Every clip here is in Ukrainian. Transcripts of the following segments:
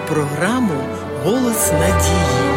програму Голос надії.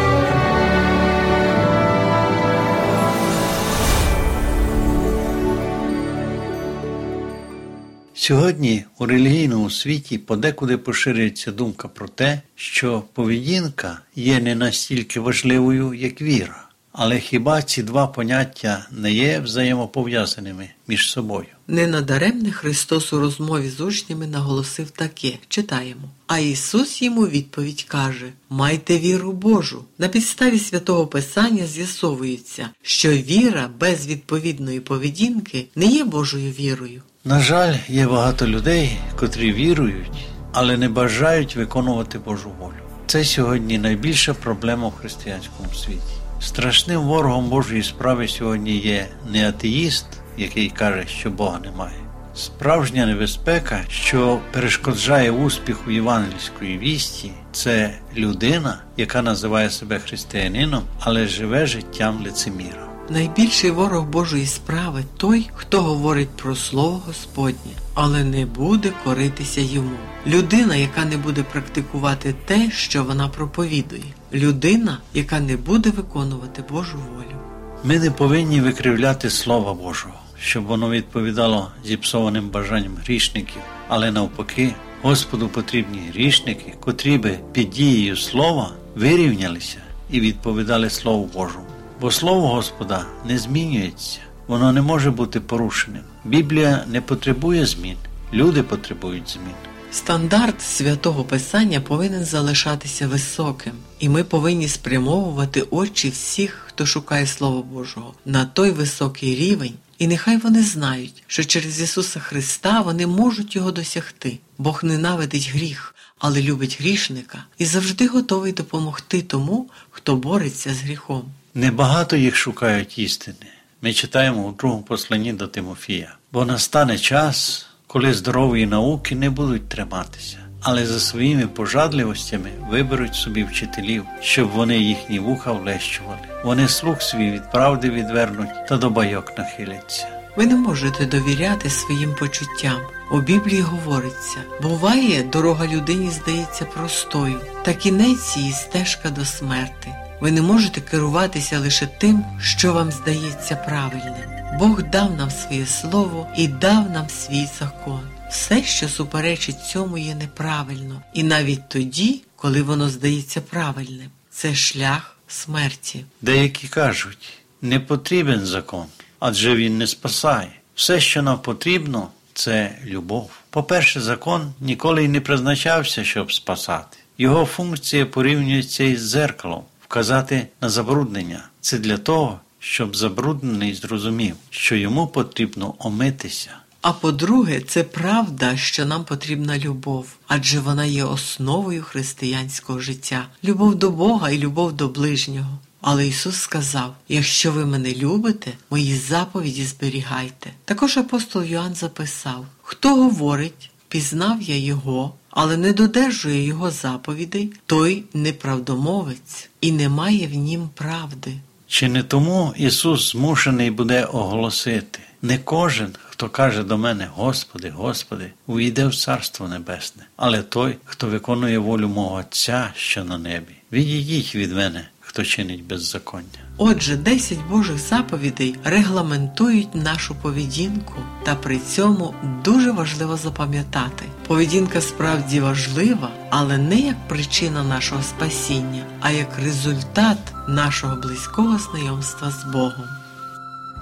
Сьогодні у релігійному світі подекуди поширюється думка про те, що поведінка є не настільки важливою, як віра. Але хіба ці два поняття не є взаємопов'язаними між собою? Ненадаремне Христос у розмові з учнями наголосив таке: читаємо. А Ісус йому відповідь каже: Майте віру Божу. На підставі святого Писання з'ясовується, що віра без відповідної поведінки не є Божою вірою. На жаль, є багато людей, котрі вірують, але не бажають виконувати Божу волю. Це сьогодні найбільша проблема в християнському світі. Страшним ворогом Божої справи сьогодні є не атеїст, який каже, що Бога немає. Справжня небезпека, що перешкоджає успіху євангельської вісті, це людина, яка називає себе християнином, але живе життям лицеміра. Найбільший ворог Божої справи той, хто говорить про слово Господнє, але не буде коритися йому. Людина, яка не буде практикувати те, що вона проповідує, людина, яка не буде виконувати Божу волю. Ми не повинні викривляти Слова Божого, щоб воно відповідало зіпсованим бажанням грішників, але навпаки, Господу потрібні грішники, котрі би під дією слова вирівнялися і відповідали Слову Божому. Бо Слово Господа не змінюється, воно не може бути порушеним. Біблія не потребує змін, люди потребують змін. Стандарт святого Писання повинен залишатися високим, і ми повинні спрямовувати очі всіх, хто шукає Слово Божого, на той високий рівень, і нехай вони знають, що через Ісуса Христа вони можуть його досягти. Бог ненавидить гріх, але любить грішника і завжди готовий допомогти тому, хто бореться з гріхом. Небагато їх шукають істини. Ми читаємо у другому посланні до Тимофія, бо настане час, коли здорової науки не будуть триматися, але за своїми пожадливостями виберуть собі вчителів, щоб вони їхні вуха влещували. Вони слух свій від правди відвернуть та до байок нахиляться. Ви не можете довіряти своїм почуттям. У Біблії говориться: буває, дорога людині здається простою, та кінець її стежка до смерти. Ви не можете керуватися лише тим, що вам здається правильним. Бог дав нам своє слово і дав нам свій закон. Все, що суперечить цьому, є неправильно, і навіть тоді, коли воно здається правильним, це шлях смерті. Деякі кажуть, не потрібен закон, адже він не спасає. Все, що нам потрібно, це любов. По-перше, закон ніколи й не призначався, щоб спасати. Його функція порівнюється із зеркалом вказати на забруднення. Це для того, щоб забруднений зрозумів, що йому потрібно омитися. А по-друге, це правда, що нам потрібна любов, адже вона є основою християнського життя, любов до Бога і любов до ближнього. Але Ісус сказав: якщо ви мене любите, мої заповіді зберігайте. Також апостол Йоанн записав: хто говорить, пізнав я Його, але не додержує Його заповідей, той неправдомовець і не має в нім правди. Чи не тому Ісус змушений буде оголосити? Не кожен, хто каже до мене, Господи, Господи, увійде в Царство Небесне, але той, хто виконує волю мого Отця, що на небі. Відійдіть від мене, хто чинить беззаконня. Отже, 10 Божих заповідей регламентують нашу поведінку, та при цьому дуже важливо запам'ятати. Поведінка справді важлива, але не як причина нашого спасіння, а як результат нашого близького знайомства з Богом.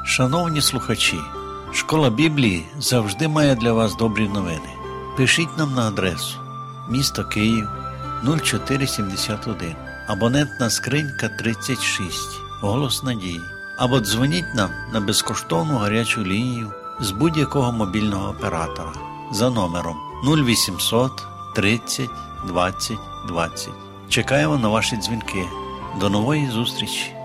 Шановні слухачі, школа Біблії завжди має для вас добрі новини. Пишіть нам на адресу місто Київ 0471, абонентна скринька 36, голос надії. Або дзвоніть нам на безкоштовну гарячу лінію з будь-якого мобільного оператора за номером 0800 30 20 20. Чекаємо на ваші дзвінки. До нової зустрічі!